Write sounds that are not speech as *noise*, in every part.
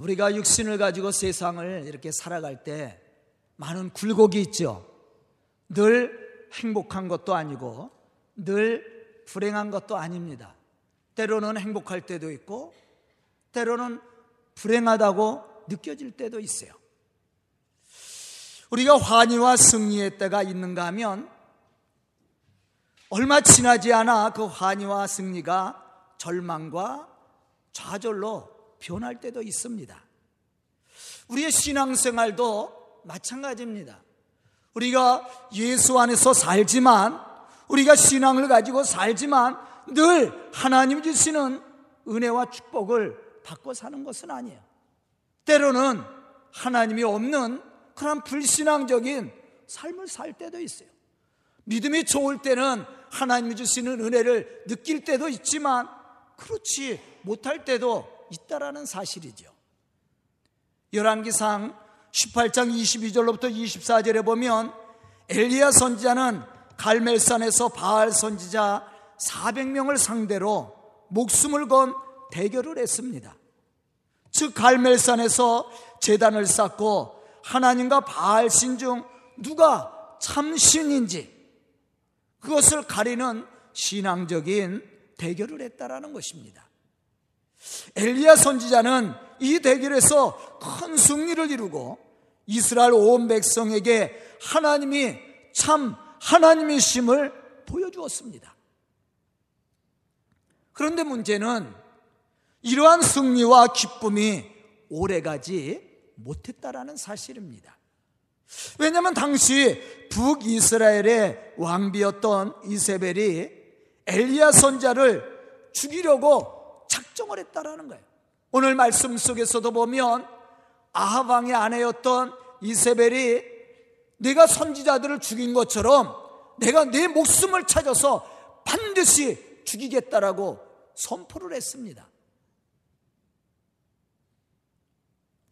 우리가 육신을 가지고 세상을 이렇게 살아갈 때 많은 굴곡이 있죠. 늘 행복한 것도 아니고 늘 불행한 것도 아닙니다. 때로는 행복할 때도 있고 때로는 불행하다고 느껴질 때도 있어요. 우리가 환희와 승리의 때가 있는가 하면 얼마 지나지 않아 그 환희와 승리가 절망과 좌절로 변할 때도 있습니다. 우리의 신앙생활도 마찬가지입니다. 우리가 예수 안에서 살지만 우리가 신앙을 가지고 살지만 늘 하나님 주시는 은혜와 축복을 받고 사는 것은 아니에요. 때로는 하나님이 없는 그런 불신앙적인 삶을 살 때도 있어요. 믿음이 좋을 때는 하나님이 주시는 은혜를 느낄 때도 있지만 그렇지 못할 때도 있다라는 사실이죠. 열왕기상 18장 22절로부터 24절에 보면 엘리야 선지자는 갈멜산에서 바알 선지자 400명을 상대로 목숨을 건 대결을 했습니다. 즉 갈멜산에서 재단을 쌓고 하나님과 바알 신 중 누가 참 신인지 그것을 가리는 신앙적인 대결을 했다라는 것입니다. 엘리야 선지자는 이 대결에서 큰 승리를 이루고 이스라엘 온 백성에게 하나님이 참 하나님이심을 보여주었습니다. 그런데 문제는 이러한 승리와 기쁨이 오래가지 못했다라는 사실입니다. 왜냐하면 당시 북이스라엘의 왕비였던 이세벨이 엘리야 선자를 죽이려고 작정을 했다라는 거예요. 오늘 말씀 속에서도 보면 아하방의 아내였던 이세벨이 내가 선지자들을 죽인 것처럼 내가 내 목숨을 찾아서 반드시 죽이겠다라고 선포를 했습니다.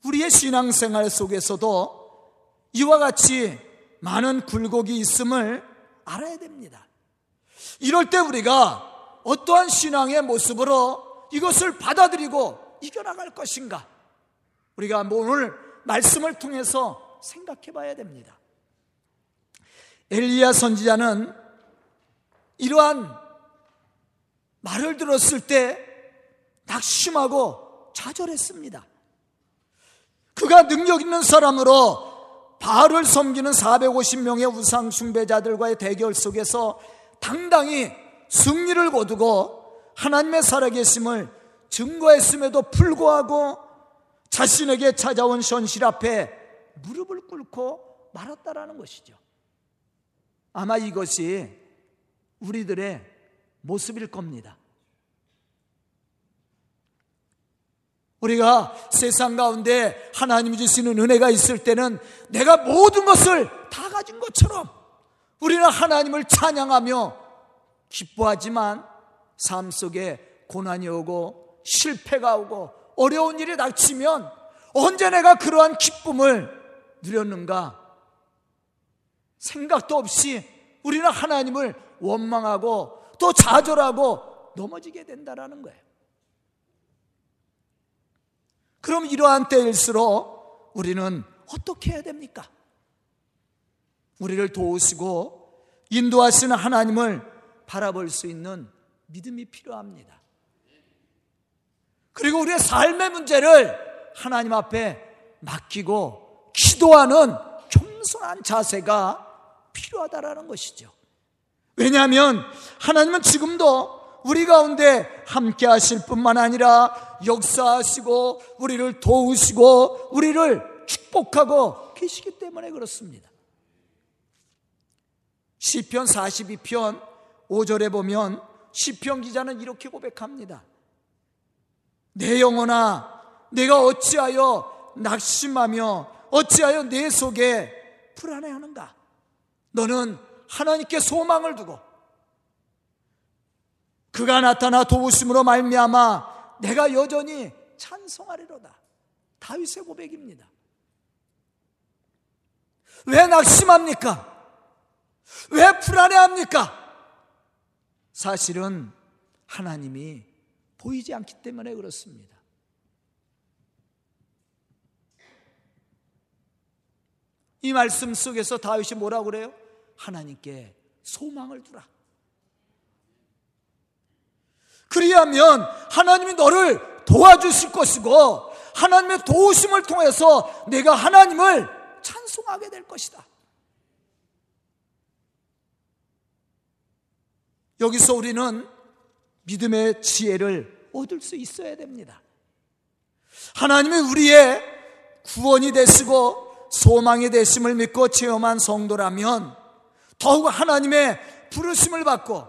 우리의 신앙생활 속에서도 이와 같이 많은 굴곡이 있음을 알아야 됩니다. 이럴 때 우리가 어떠한 신앙의 모습으로 이것을 받아들이고 이겨나갈 것인가? 우리가 오늘 말씀을 통해서 생각해 봐야 됩니다. 엘리야 선지자는 이러한 말을 들었을 때 낙심하고 좌절했습니다. 그가 능력 있는 사람으로 바알을 섬기는 450명의 우상 숭배자들과의 대결 속에서 당당히 승리를 거두고 하나님의 살아계심을 증거했음에도 불구하고 자신에게 찾아온 현실 앞에 무릎을 꿇고 말았다라는 것이죠. 아마 이것이 우리들의 모습일 겁니다. 우리가 세상 가운데 하나님이 주시는 은혜가 있을 때는 내가 모든 것을 다 가진 것처럼 우리는 하나님을 찬양하며 기뻐하지만 삶 속에 고난이 오고 실패가 오고 어려운 일이 닥치면 언제 내가 그러한 기쁨을 누렸는가 생각도 없이 우리는 하나님을 원망하고 또 좌절하고 넘어지게 된다라는 거예요. 그럼 이러한 때일수록 우리는 어떻게 해야 됩니까? 우리를 도우시고 인도하시는 하나님을 바라볼 수 있는 믿음이 필요합니다. 그리고 우리의 삶의 문제를 하나님 앞에 맡기고 기도하는 겸손한 자세가 필요하다라는 것이죠. 왜냐하면 하나님은 지금도 우리 가운데 함께 하실 뿐만 아니라 역사하시고 우리를 도우시고 우리를 축복하고 계시기 때문에 그렇습니다. 시편 42편 5절에 보면 시편 기자는 이렇게 고백합니다. 내 영혼아 내가 어찌하여 낙심하며 어찌하여 내 속에 불안해하는가? 너는 하나님께 소망을 두고 그가 나타나 도우심으로 말미암아 내가 여전히 찬송하리로다. 다윗의 고백입니다. 왜 낙심합니까? 왜 불안해합니까? 사실은 하나님이 보이지 않기 때문에 그렇습니다. 이 말씀 속에서 다윗이 뭐라고 그래요? 하나님께 소망을 두라. 그리하면 하나님이 너를 도와주실 것이고 하나님의 도우심을 통해서 내가 하나님을 찬송하게 될 것이다. 여기서 우리는 믿음의 지혜를 얻을 수 있어야 됩니다. 하나님이 우리의 구원이 되시고 소망이 되심을 믿고 체험한 성도라면 더욱 하나님의 부르심을 받고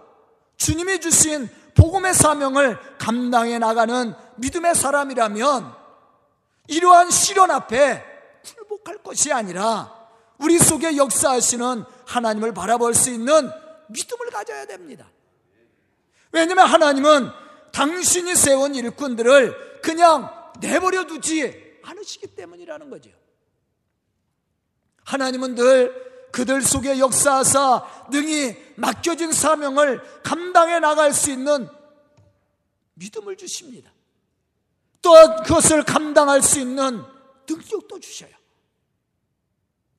주님이 주신 복음의 사명을 감당해 나가는 믿음의 사람이라면 이러한 시련 앞에 굴복할 것이 아니라 우리 속에 역사하시는 하나님을 바라볼 수 있는 믿음을 가져야 됩니다. 왜냐하면 하나님은 당신이 세운 일꾼들을 그냥 내버려 두지 않으시기 때문이라는 거죠. 하나님은 늘 그들 속에 역사하사 능히 맡겨진 사명을 감당해 나갈 수 있는 믿음을 주십니다. 또한 그것을 감당할 수 있는 능력도 주셔요.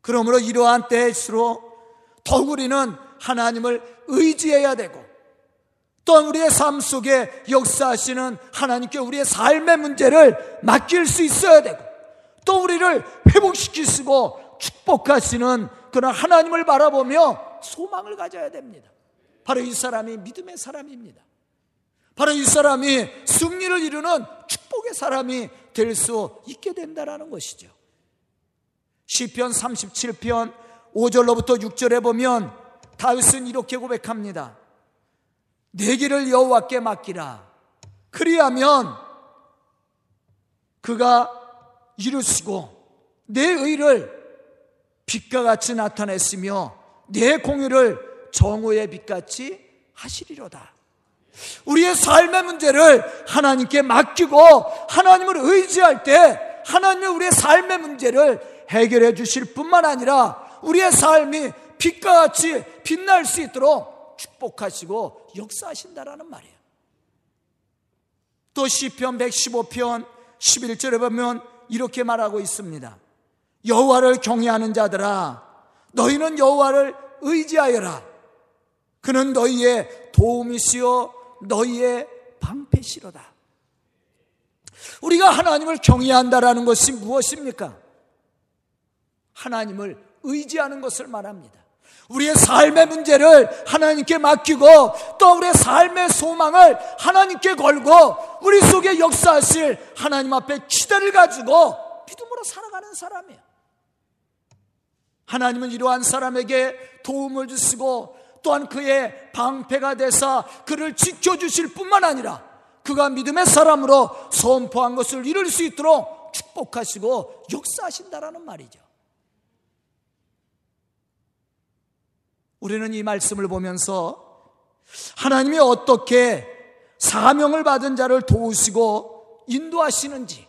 그러므로 이러한 때일수록 더욱 우리는 하나님을 의지해야 되고 또한 우리의 삶 속에 역사하시는 하나님께 우리의 삶의 문제를 맡길 수 있어야 되고 또 우리를 회복시키시고 축복하시는 그런 하나님을 바라보며 소망을 가져야 됩니다. 바로 이 사람이 믿음의 사람입니다. 바로 이 사람이 승리를 이루는 축복의 사람이 될 수 있게 된다라는 것이죠. 시편 37편 5절로부터 6절에 보면 다윗은 이렇게 고백합니다. 내 길을 여호와께 맡기라. 그리하면 그가 이루시고 내 의를 빛과 같이 나타냈으며 내 공의를 정오의 빛같이 하시리로다. 우리의 삶의 문제를 하나님께 맡기고 하나님을 의지할 때 하나님이 우리의 삶의 문제를 해결해 주실 뿐만 아니라 우리의 삶이 빛과 같이 빛날 수 있도록 축복하시고 역사하신다라는 말이에요. 또 시편 115편 11절에 보면 이렇게 말하고 있습니다. 여호와를 경외하는 자들아 너희는 여호와를 의지하여라. 그는 너희의 도움이시요 너희의 방패시로다. 우리가 하나님을 경외한다라는 것이 무엇입니까? 하나님을 의지하는 것을 말합니다. 우리의 삶의 문제를 하나님께 맡기고 또 우리의 삶의 소망을 하나님께 걸고 우리 속에 역사하실 하나님 앞에 기대를 가지고 믿음으로 살아가는 사람이에요. 하나님은 이러한 사람에게 도움을 주시고 또한 그의 방패가 되사 그를 지켜주실 뿐만 아니라 그가 믿음의 사람으로 선포한 것을 이룰 수 있도록 축복하시고 역사하신다라는 말이죠. 우리는 이 말씀을 보면서 하나님이 어떻게 사명을 받은 자를 도우시고 인도하시는지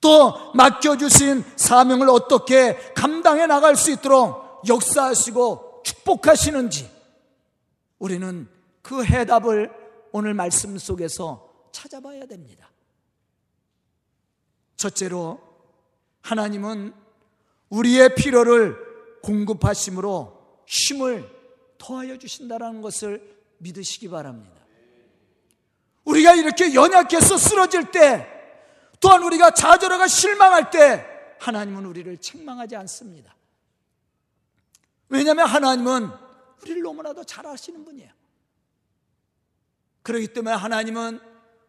또 맡겨주신 사명을 어떻게 감당해 나갈 수 있도록 역사하시고 축복하시는지 우리는 그 해답을 오늘 말씀 속에서 찾아봐야 됩니다. 첫째로 하나님은 우리의 필요를 공급하심으로 힘을 더하여 주신다는 것을 믿으시기 바랍니다. 우리가 이렇게 연약해서 쓰러질 때, 또한 우리가 좌절하가 실망할 때, 하나님은 우리를 책망하지 않습니다. 왜냐하면 하나님은 우리를 너무나도 잘 아시는 분이에요. 그렇기 때문에 하나님은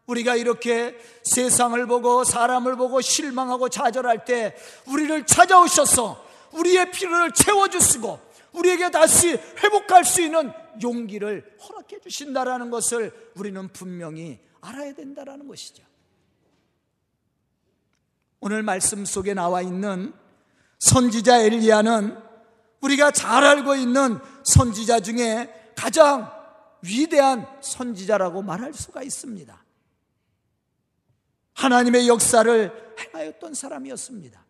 우리가 이렇게 세상을 보고 사람을 보고 실망하고 좌절할 때 우리를 찾아오셔서 우리의 필요를 채워주시고 우리에게 다시 회복할 수 있는 용기를 허락해 주신다라는 것을 우리는 분명히 알아야 된다라는 것이죠. 오늘 말씀 속에 나와 있는 선지자 엘리야는 우리가 잘 알고 있는 선지자 중에 가장 위대한 선지자라고 말할 수가 있습니다. 하나님의 역사를 행하였던 사람이었습니다.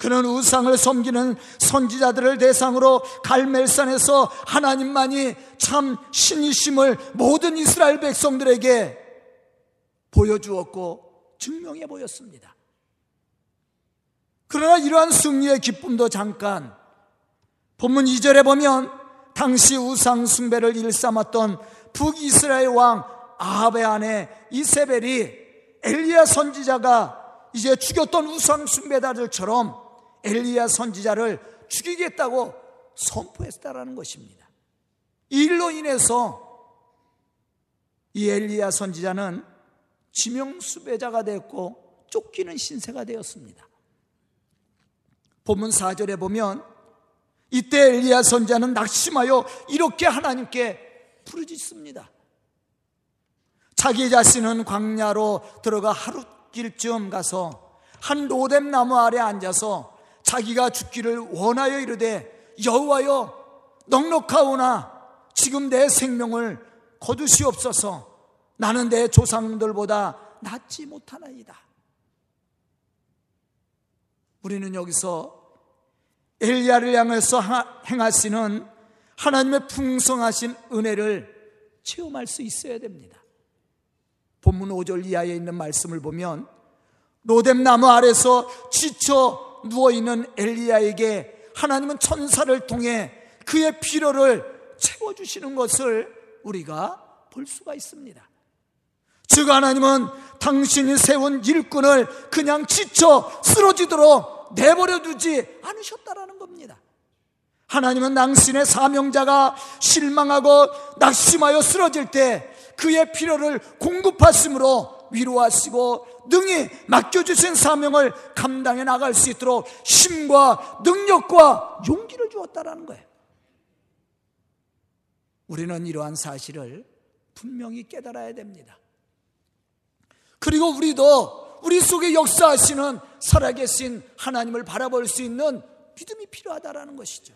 그는 우상을 섬기는 선지자들을 대상으로 갈멜산에서 하나님만이 참 신이심을 모든 이스라엘 백성들에게 보여주었고 증명해 보였습니다. 그러나 이러한 승리의 기쁨도 잠깐 본문 2절에 보면 당시 우상 숭배를 일삼았던 북이스라엘 왕 아합의 아내 이세벨이 엘리야 선지자가 이제 죽였던 우상 숭배자들처럼 엘리야 선지자를 죽이겠다고 선포했다라는 것입니다. 이 일로 인해서 이 엘리야 선지자는 지명 수배자가 됐고 쫓기는 신세가 되었습니다. 본문 4절에 보면 이때 엘리야 선자는 낙심하여 이렇게 하나님께 부르짖습니다. 자기 자신은 광야로 들어가 하루 길쯤 가서 한 로뎀 나무 아래 앉아서 자기가 죽기를 원하여 이르되 여호와여 넉넉하오나 지금 내 생명을 거두시옵소서 나는 내 조상들보다 낫지 못하나이다. 우리는 여기서 엘리야를 향해서 행하시는 하나님의 풍성하신 은혜를 체험할 수 있어야 됩니다. 본문 5절 이하에 있는 말씀을 보면 로뎀 나무 아래서 지쳐 누워 있는 엘리야에게 하나님은 천사를 통해 그의 필요를 채워 주시는 것을 우리가 볼 수가 있습니다. 즉 하나님은 당신이 세운 일꾼을 그냥 지쳐 쓰러지도록 내버려 두지 않으셨다라는 겁니다. 하나님은 당신의 사명자가 실망하고 낙심하여 쓰러질 때 그의 필요를 공급하심으로 위로하시고 능히 맡겨주신 사명을 감당해 나갈 수 있도록 힘과 능력과 용기를 주었다라는 거예요. 우리는 이러한 사실을 분명히 깨달아야 됩니다. 그리고 우리도 우리 속에 역사하시는 살아계신 하나님을 바라볼 수 있는 믿음이 필요하다라는 것이죠.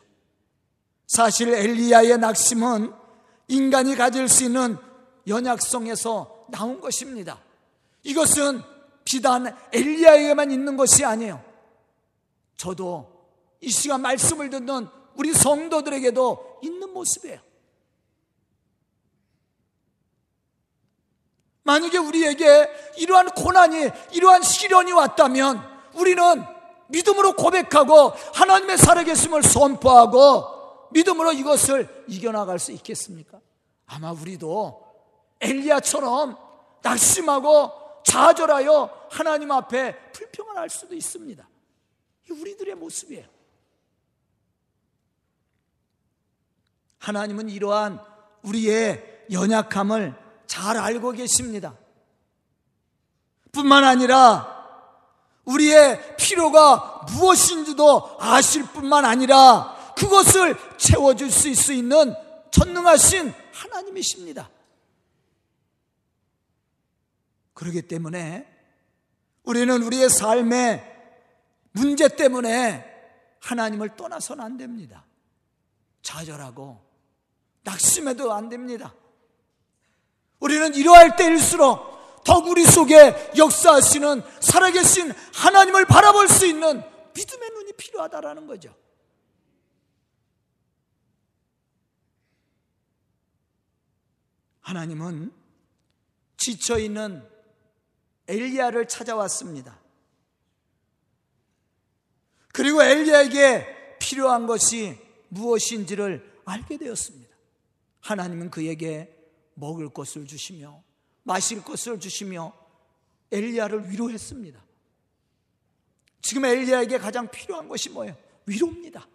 사실 엘리야의 낙심은 인간이 가질 수 있는 연약성에서 나온 것입니다. 이것은 비단 엘리야에게만 있는 것이 아니에요. 저도 이 시간 말씀을 듣는 우리 성도들에게도 있는 모습이에요. 만약에 우리에게 이러한 고난이, 이러한 시련이 왔다면 우리는 믿음으로 고백하고 하나님의 살아계심을 선포하고 믿음으로 이것을 이겨나갈 수 있겠습니까? 아마 우리도 엘리야처럼 낙심하고 좌절하여 하나님 앞에 불평을 할 수도 있습니다. 우리들의 모습이에요. 하나님은 이러한 우리의 연약함을 잘 알고 계십니다. 뿐만 아니라 우리의 필요가 무엇인지도 아실 뿐만 아니라 그것을 채워줄 수 있는 전능하신 하나님이십니다. 그렇기 때문에 우리는 우리의 삶의 문제 때문에 하나님을 떠나서는 안 됩니다. 좌절하고 낙심해도 안 됩니다. 우리는 이러할 때일수록 더욱 우리 속에 역사하시는 살아계신 하나님을 바라볼 수 있는 믿음의 눈이 필요하다라는 거죠. 하나님은 지쳐 있는 엘리야를 찾아왔습니다. 그리고 엘리야에게 필요한 것이 무엇인지를 알게 되었습니다. 하나님은 그에게 먹을 것을 주시며 마실 것을 주시며 엘리야를 위로했습니다. 지금 엘리야에게 가장 필요한 것이 뭐예요? 위로입니다.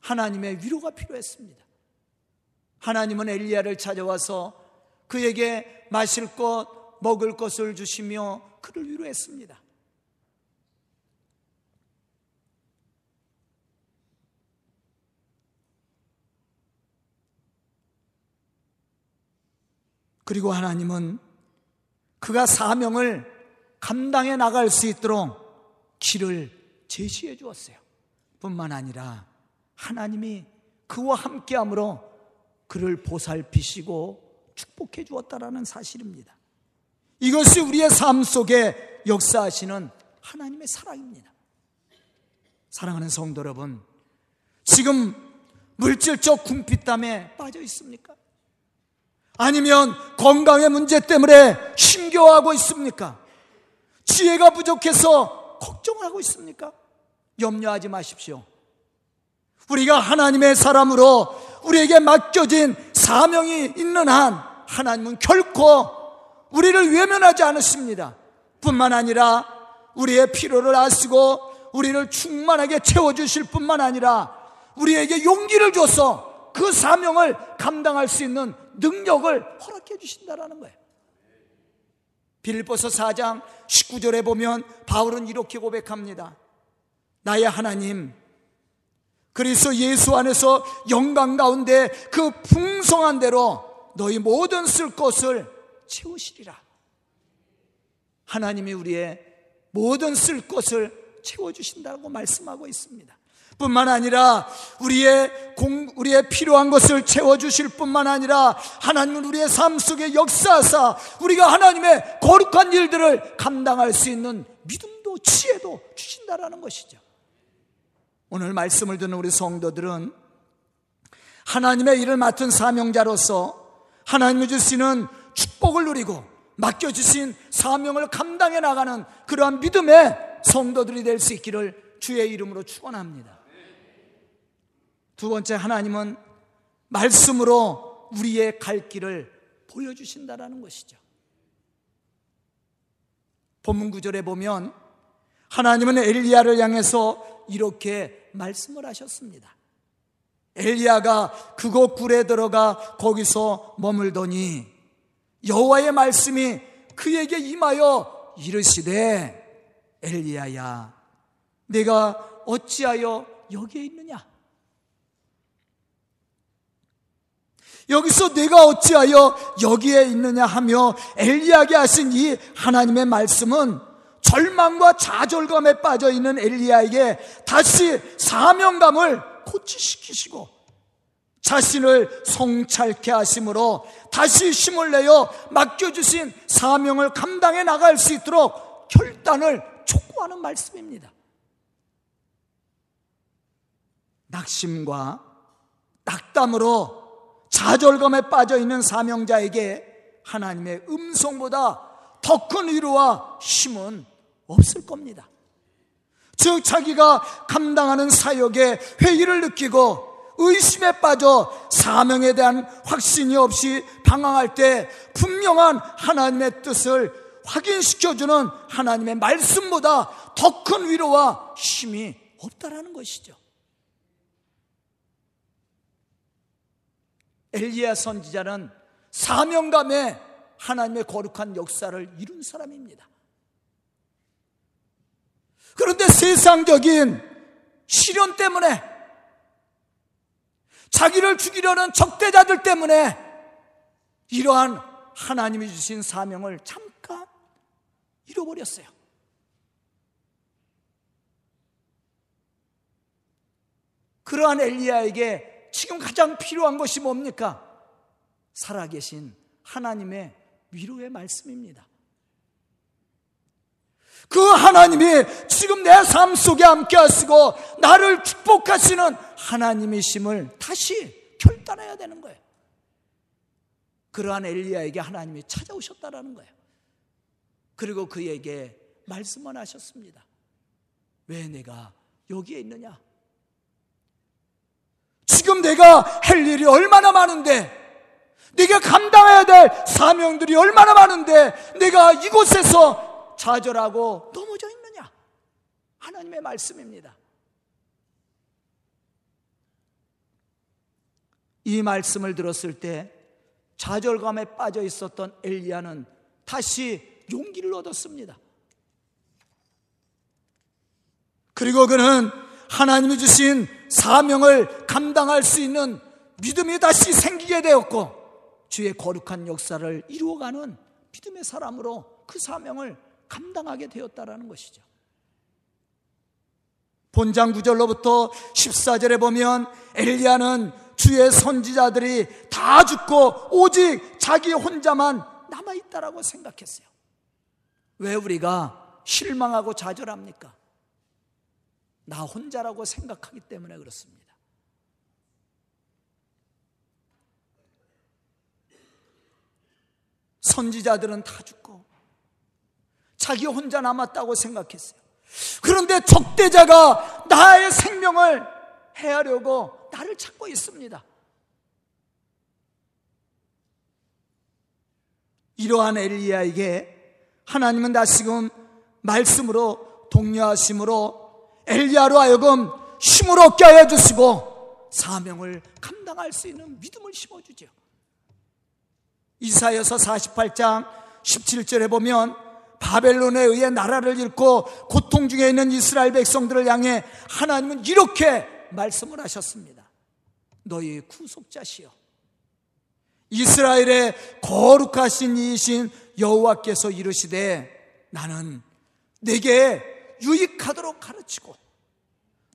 하나님의 위로가 필요했습니다. 하나님은 엘리야를 찾아와서 그에게 마실 것, 먹을 것을 주시며 그를 위로했습니다. 그리고 하나님은 그가 사명을 감당해 나갈 수 있도록 길을 제시해 주었어요. 뿐만 아니라 하나님이 그와 함께함으로 그를 보살피시고 축복해 주었다라는 사실입니다. 이것이 우리의 삶 속에 역사하시는 하나님의 사랑입니다. 사랑하는 성도 여러분, 지금 물질적 궁핍담에 빠져 있습니까? 아니면 건강의 문제 때문에 힘겨워하고 있습니까? 지혜가 부족해서 걱정을 하고 있습니까? 염려하지 마십시오. 우리가 하나님의 사람으로 우리에게 맡겨진 사명이 있는 한 하나님은 결코 우리를 외면하지 않으십니다. 뿐만 아니라 우리의 필요를 아시고 우리를 충만하게 채워주실 뿐만 아니라 우리에게 용기를 줘서 그 사명을 감당할 수 있는 능력을 허락해 주신다라는 거예요. 빌보서 4장 19절에 보면 바울은 이렇게 고백합니다. 나의 하나님, 그리스도 예수 안에서 영광 가운데 그 풍성한 대로 너희 모든 쓸 것을 채우시리라. 하나님이 우리의 모든 쓸 것을 채워주신다고 말씀하고 있습니다. 뿐만 아니라 우리의 공, 우리의 필요한 것을 채워주실 뿐만 아니라 하나님은 우리의 삶 속에 역사하사 우리가 하나님의 거룩한 일들을 감당할 수 있는 믿음도 지혜도 주신다라는 것이죠. 오늘 말씀을 듣는 우리 성도들은 하나님의 일을 맡은 사명자로서 하나님이 주시는 축복을 누리고 맡겨주신 사명을 감당해 나가는 그러한 믿음의 성도들이 될 수 있기를 주의 이름으로 축원합니다. 두 번째 하나님은 말씀으로 우리의 갈 길을 보여주신다라는 것이죠. 본문 구절에 보면 하나님은 엘리야를 향해서 이렇게 말씀을 하셨습니다. 엘리야가 그곳 굴에 들어가 거기서 머물더니 여호와의 말씀이 그에게 임하여 이르시되 엘리야야 내가 어찌하여 여기에 있느냐 여기서 내가 어찌하여 여기에 있느냐 하며 엘리야에게 하신 이 하나님의 말씀은 절망과 좌절감에 빠져 있는 엘리야에게 다시 사명감을 고치시키시고 자신을 성찰케 하심으로 다시 힘을 내어 맡겨주신 사명을 감당해 나갈 수 있도록 결단을 촉구하는 말씀입니다. 낙심과 낙담으로 좌절감에 빠져 있는 사명자에게 하나님의 음성보다 더 큰 위로와 힘은 없을 겁니다. 즉, 자기가 감당하는 사역에 회의를 느끼고 의심에 빠져 사명에 대한 확신이 없이 방황할 때 분명한 하나님의 뜻을 확인시켜주는 하나님의 말씀보다 더 큰 위로와 힘이 없다라는 것이죠. 엘리야 선지자는 사명감에 하나님의 거룩한 역사를 이룬 사람입니다. 그런데 세상적인 시련 때문에 자기를 죽이려는 적대자들 때문에 이러한 하나님이 주신 사명을 잠깐 잃어버렸어요. 그러한 엘리야에게 지금 가장 필요한 것이 뭡니까? 살아계신 하나님의 위로의 말씀입니다. 그 하나님이 지금 내 삶 속에 함께 하시고 나를 축복하시는 하나님이심을 다시 결단해야 되는 거예요. 그러한 엘리야에게 하나님이 찾아오셨다라는 거예요. 그리고 그에게 말씀만 하셨습니다. 왜 내가 여기에 있느냐? 지금 내가 할 일이 얼마나 많은데, 내가 감당해야 될 사명들이 얼마나 많은데, 내가 이곳에서 좌절하고 넘어져 있느냐? 하나님의 말씀입니다. 이 말씀을 들었을 때 좌절감에 빠져 있었던 엘리야는 다시 용기를 얻었습니다. 그리고 그는 하나님이 주신 사명을 감당할 수 있는 믿음이 다시 생기게 되었고 주의 거룩한 역사를 이루어가는 믿음의 사람으로 그 사명을 감당하게 되었다라는 것이죠. 본장 9절로부터 14절에 보면 엘리야는 주의 선지자들이 다 죽고 오직 자기 혼자만 남아 있다라고 생각했어요. 왜 우리가 실망하고 좌절합니까? 나 혼자라고 생각하기 때문에 그렇습니다. 선지자들은 다 죽고 자기 혼자 남았다고 생각했어요. 그런데 적대자가 나의 생명을 해하려고 나를 찾고 있습니다. 이러한 엘리야에게 하나님은 다시금 말씀으로 독려하심으로 엘리야로 하여금 힘을 얻게 하여 주시고 사명을 감당할 수 있는 믿음을 심어 주죠. 이사여서 48장 17절에 보면 바벨론에 의해 나라를 잃고 고통 중에 있는 이스라엘 백성들을 향해 하나님은 이렇게 말씀을 하셨습니다. 너희 구속자시여. 이스라엘의 거룩하신 이신 여호와께서 이르시되 나는 내게 유익하도록 가르치고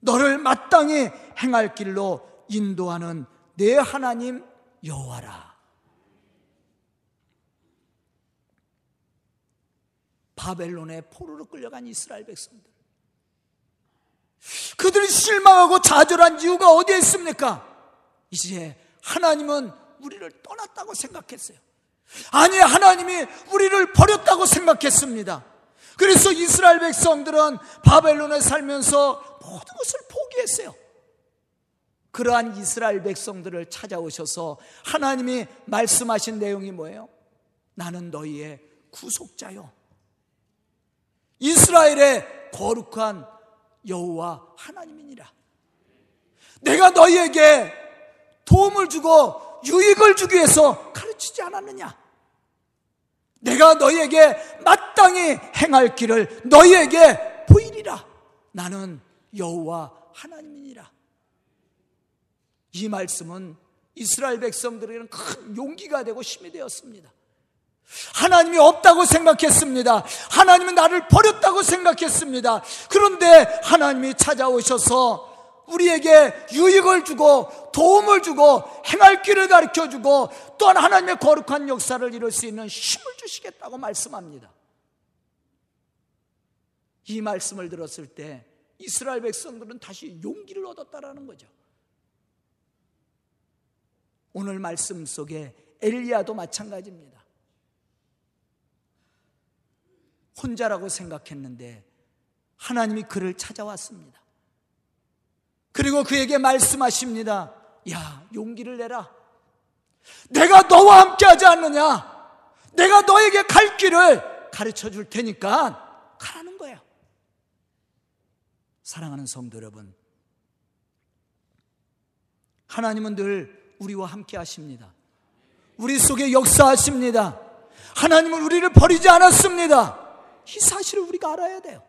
너를 마땅히 행할 길로 인도하는 내 하나님 여호와라. 바벨론의 포로로 끌려간 이스라엘 백성들. 그들이 실망하고 좌절한 이유가 어디에 있습니까? 이제 하나님은 우리를 떠났다고 생각했어요. 아니, 하나님이 우리를 버렸다고 생각했습니다. 그래서 이스라엘 백성들은 바벨론에 살면서 모든 것을 포기했어요. 그러한 이스라엘 백성들을 찾아오셔서 하나님이 말씀하신 내용이 뭐예요? 나는 너희의 구속자요. 이스라엘의 거룩한 여호와 하나님이니라. 내가 너희에게 도움을 주고 유익을 주기 위해서 가르치지 않았느냐? 내가 너희에게 마땅히 행할 길을 너희에게 보이리라. 나는 여호와 하나님이니라. 이 말씀은 이스라엘 백성들에게는 큰 용기가 되고 힘이 되었습니다. 하나님이 없다고 생각했습니다. 하나님은 나를 버렸다고 생각했습니다. 그런데 하나님이 찾아오셔서 우리에게 유익을 주고 도움을 주고 행할 길을 가르쳐 주고 또한 하나님의 거룩한 역사를 이룰 수 있는 힘을 주시겠다고 말씀합니다. 이 말씀을 들었을 때 이스라엘 백성들은 다시 용기를 얻었다라는 거죠. 오늘 말씀 속에 엘리야도 마찬가지입니다. 혼자라고 생각했는데 하나님이 그를 찾아왔습니다. 그리고 그에게 말씀하십니다. 야, 용기를 내라. 내가 너와 함께 하지 않느냐? 내가 너에게 갈 길을 가르쳐 줄 테니까 가라는 거야. 사랑하는 성도 여러분. 하나님은 늘 우리와 함께 하십니다. 우리 속에 역사하십니다. 하나님은 우리를 버리지 않았습니다. 이 사실을 우리가 알아야 돼요.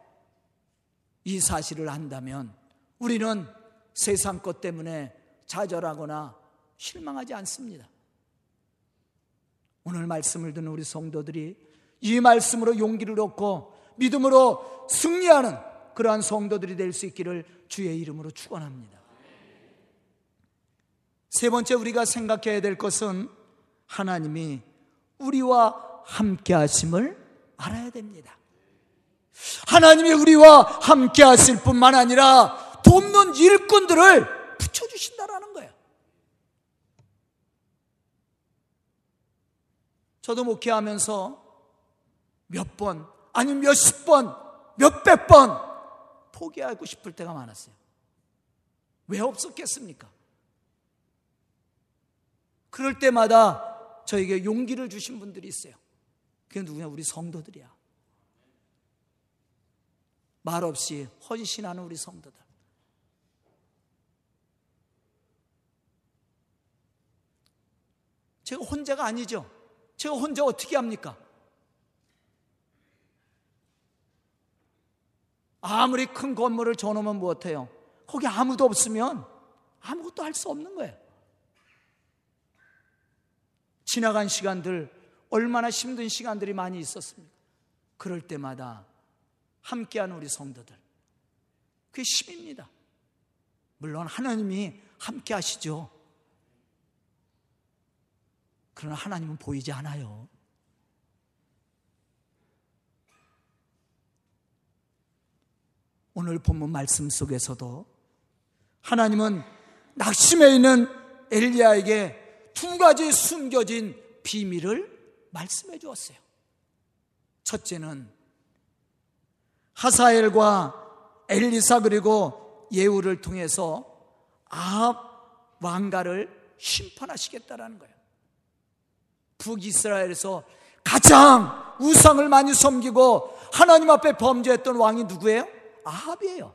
이 사실을 안다면 우리는 세상 것 때문에 좌절하거나 실망하지 않습니다. 오늘 말씀을 듣는 우리 성도들이 이 말씀으로 용기를 얻고 믿음으로 승리하는 그러한 성도들이 될 수 있기를 주의 이름으로 축원합니다. 세 번째 우리가 생각해야 될 것은 하나님이 우리와 함께 하심을 알아야 됩니다. 하나님이 우리와 함께 하실 뿐만 아니라 돕는 일꾼들을 붙여주신다라는 거예요. 저도 목회하면서 몇 번, 아니면 몇십 번, 몇백 번 포기하고 싶을 때가 많았어요. 왜 없었겠습니까? 그럴 때마다 저에게 용기를 주신 분들이 있어요. 그게 누구냐? 우리 성도들이야. 말없이 헌신하는 우리 성도들. 제가 혼자가 아니죠. 제가 혼자 어떻게 합니까? 아무리 큰 건물을 줘놓으면 무엇해요? 거기 아무도 없으면 아무것도 할 수 없는 거예요. 지나간 시간들, 얼마나 힘든 시간들이 많이 있었습니까? 그럴 때마다 함께하는 우리 성도들. 그게 힘입니다. 물론 하나님이 함께 하시죠. 그러나 하나님은 보이지 않아요. 오늘 본문 말씀 속에서도 하나님은 낙심해 있는 엘리야에게 두 가지 숨겨진 비밀을 말씀해 주었어요. 첫째는 하사엘과 엘리사 그리고 예후를 통해서 아합 왕가를 심판하시겠다라는 거예요. 북이스라엘에서 가장 우상을 많이 섬기고 하나님 앞에 범죄했던 왕이 누구예요? 아합이에요.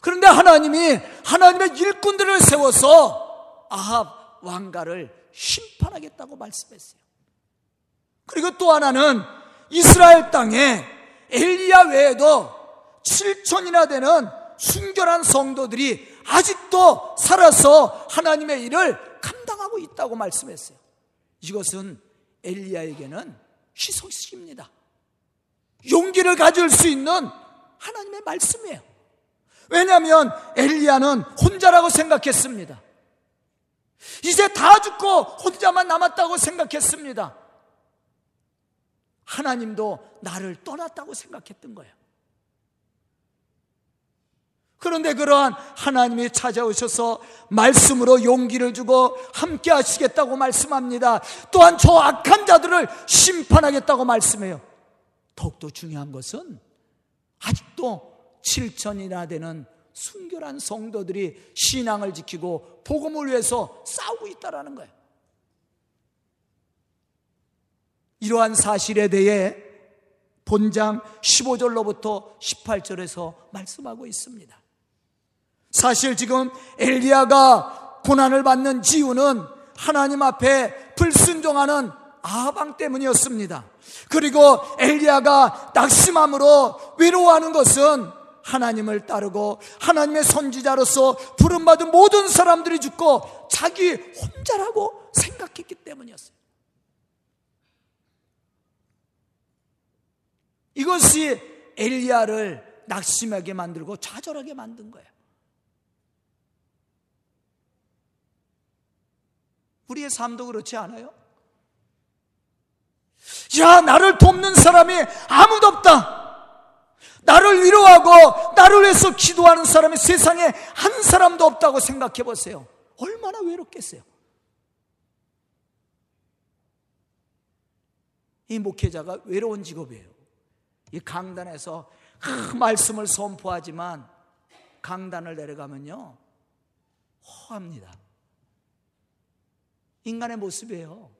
그런데 하나님이 하나님의 일꾼들을 세워서 아합 왕가를 심판하겠다고 말씀했어요. 그리고 또 하나는 이스라엘 땅에 엘리야 외에도 7천이나 되는 순결한 성도들이 아직도 살아서 하나님의 일을 감당하고 있다고 말씀했어요. 이것은 엘리야에게는 희소식입니다. 용기를 가질 수 있는 하나님의 말씀이에요. 왜냐하면 엘리야는 혼자라고 생각했습니다. 이제 다 죽고 혼자만 남았다고 생각했습니다. 하나님도 나를 떠났다고 생각했던 거예요. 그런데 그러한 하나님이 찾아오셔서 말씀으로 용기를 주고 함께 하시겠다고 말씀합니다. 또한 저 악한 자들을 심판하겠다고 말씀해요. 더욱더 중요한 것은 아직도 7천이나 되는 순결한 성도들이 신앙을 지키고 복음을 위해서 싸우고 있다라는 거예요. 이러한 사실에 대해 본장 15절로부터 18절에서 말씀하고 있습니다. 사실 지금 엘리야가 고난을 받는 이유는 하나님 앞에 불순종하는 아방 때문이었습니다. 그리고 엘리야가 낙심함으로 외로워하는 것은 하나님을 따르고 하나님의 선지자로서 부름받은 모든 사람들이 죽고 자기 혼자라고 생각했기 때문이었어요. 이것이 엘리야를 낙심하게 만들고 좌절하게 만든 거예요. 우리의 삶도 그렇지 않아요? 야, 나를 돕는 사람이 아무도 없다. 나를 위로하고 나를 위해서 기도하는 사람이 세상에 한 사람도 없다고 생각해 보세요. 얼마나 외롭겠어요. 이 목회자가 외로운 직업이에요. 이 강단에서 그 말씀을 선포하지만 강단을 내려가면요. 허합니다. 인간의 모습이에요.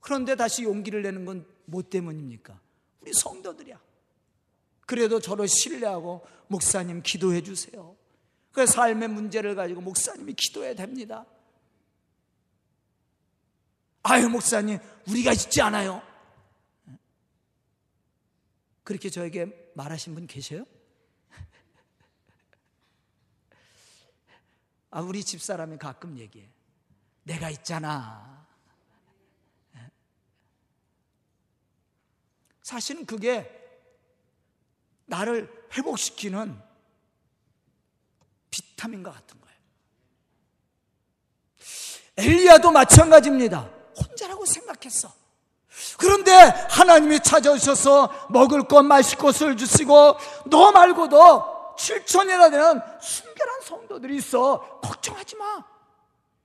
그런데 다시 용기를 내는 건 뭐 때문입니까? 우리 성도들이야. 그래도 저를 신뢰하고 목사님 기도해 주세요. 그 삶의 문제를 가지고 목사님이 기도해야 됩니다. 아유, 목사님, 우리가 있지 않아요. 그렇게 저에게 말하신 분 계셔요? *laughs* 아, 우리 집사람이 가끔 얘기해. 내가 있잖아. 사실은 그게 나를 회복시키는 비타민과 같은 거예요. 엘리야도 마찬가지입니다. 혼자라고 생각했어. 그런데 하나님이 찾아오셔서 먹을 것, 마실 것을 주시고 너 말고도 7천이나 되는 순결한 성도들이 있어. 걱정하지 마.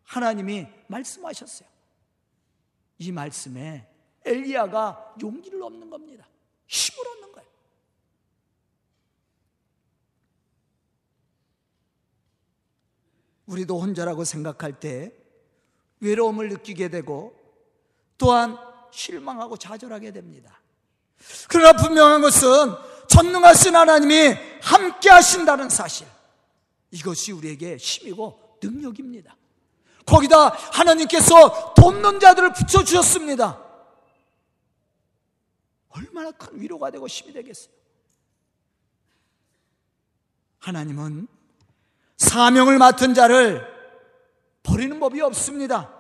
하나님이 말씀하셨어요. 이 말씀에 엘리야가 용기를 얻는 겁니다. 힘을 얻는 거예요. 우리도 혼자라고 생각할 때 외로움을 느끼게 되고 또한 실망하고 좌절하게 됩니다. 그러나 분명한 것은 전능하신 하나님이 함께 하신다는 사실. 이것이 우리에게 힘이고 능력입니다. 거기다 하나님께서 돕는 자들을 붙여주셨습니다. 얼마나 큰 위로가 되고 힘이 되겠어요. 하나님은 사명을 맡은 자를 버리는 법이 없습니다.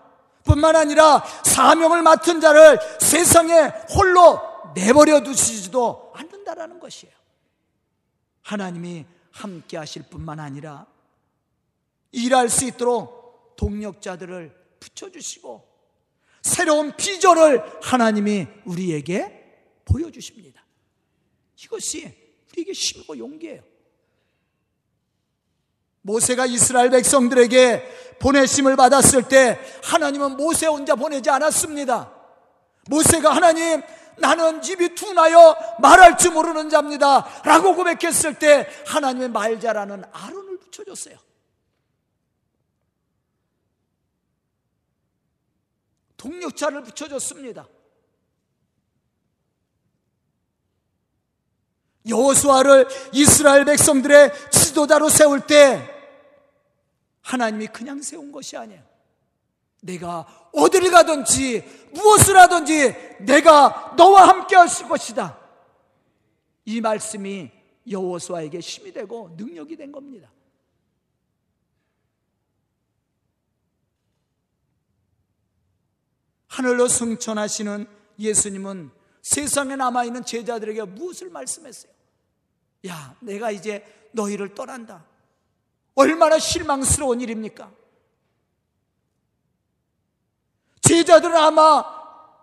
뿐만 아니라 사명을 맡은 자를 세상에 홀로 내버려 두시지도 않는다라는 것이에요. 하나님이 함께 하실 뿐만 아니라 일할 수 있도록 동력자들을 붙여주시고 새로운 비전을 하나님이 우리에게 보여주십니다. 이것이 우리에게 힘과 용기예요. 모세가 이스라엘 백성들에게 보내심을 받았을 때 하나님은 모세 혼자 보내지 않았습니다. 모세가 하나님 나는 입이 둔하여 말할 줄 모르는 자입니다. 라고 고백했을 때 하나님의 말자라는 아론을 붙여줬어요. 동력자를 붙여줬습니다. 여호수아를 이스라엘 백성들의 지도자로 세울 때 하나님이 그냥 세운 것이 아니에요. 내가 어디를 가든지 무엇을 하든지 내가 너와 함께 하실 것이다. 이 말씀이 여호수아에게 힘이 되고 능력이 된 겁니다. 하늘로 승천하시는 예수님은 세상에 남아있는 제자들에게 무엇을 말씀했어요? 야, 내가 이제 너희를 떠난다. 얼마나 실망스러운 일입니까? 제자들은 아마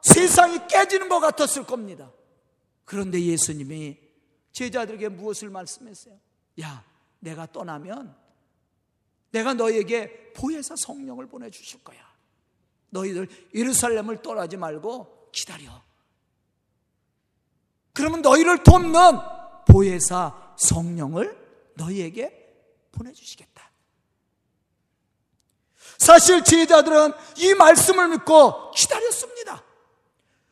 세상이 깨지는 것 같았을 겁니다. 그런데 예수님이 제자들에게 무엇을 말씀했어요? 야, 내가 떠나면 내가 너에게 보혜사 성령을 보내주실 거야. 너희들 예루살렘을 떠나지 말고 기다려. 그러면 너희를 돕는 보혜사 성령을 너희에게 보내주시겠다. 사실 제자들은 이 말씀을 믿고 기다렸습니다.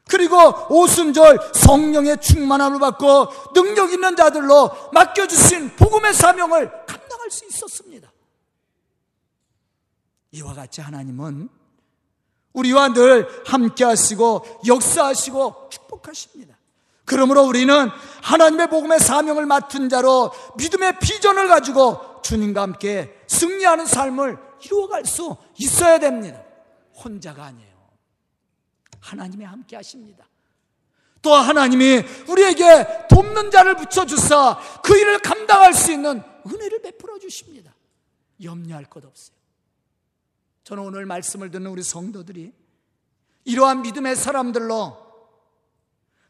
그리고 오순절 성령의 충만함을 받고 능력 있는 자들로 맡겨주신 복음의 사명을 감당할 수 있었습니다. 이와 같이 하나님은 우리와 늘 함께 하시고 역사하시고 축복하십니다. 그러므로 우리는 하나님의 복음의 사명을 맡은 자로 믿음의 비전을 가지고 주님과 함께 승리하는 삶을 이루어갈 수 있어야 됩니다. 혼자가 아니에요. 하나님이 함께 하십니다. 또 하나님이 우리에게 돕는 자를 붙여주사 그 일을 감당할 수 있는 은혜를 베풀어 주십니다. 염려할 것 없어요. 저는 오늘 말씀을 듣는 우리 성도들이 이러한 믿음의 사람들로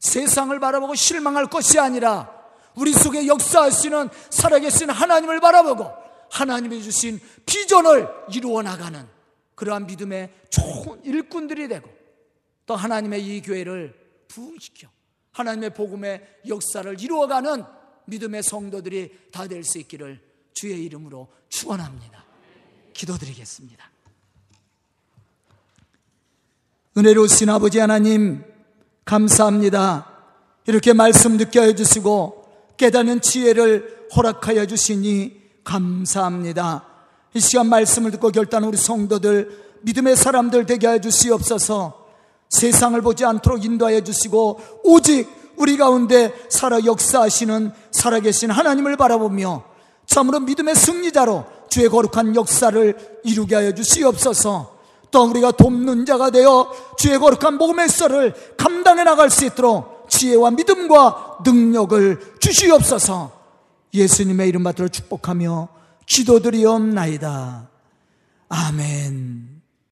세상을 바라보고 실망할 것이 아니라 우리 속에 역사하시는 살아계신 하나님을 바라보고 하나님이 주신 비전을 이루어 나가는 그러한 믿음의 좋은 일꾼들이 되고 또 하나님의 이 교회를 부흥시켜 하나님의 복음의 역사를 이루어가는 믿음의 성도들이 다 될 수 있기를 주의 이름으로 축원합니다. 기도드리겠습니다. 은혜로우신 아버지 하나님 감사합니다. 이렇게 말씀 듣게 해주시고 깨닫는 지혜를 허락하여 주시니 감사합니다. 이 시간 말씀을 듣고 결단한 우리 성도들 믿음의 사람들 되게 해 주시옵소서 세상을 보지 않도록 인도하여 주시고 오직 우리 가운데 살아 역사하시는 살아계신 하나님을 바라보며 참으로 믿음의 승리자로 주의 거룩한 역사를 이루게 하여 주시옵소서 또 우리가 돕는 자가 되어 주의 거룩한 복음의 썰을 감당해 나갈 수 있도록 지혜와 믿음과 능력을 주시옵소서 예수님의 이름 받들어 축복하며 기도드리옵나이다. 아멘.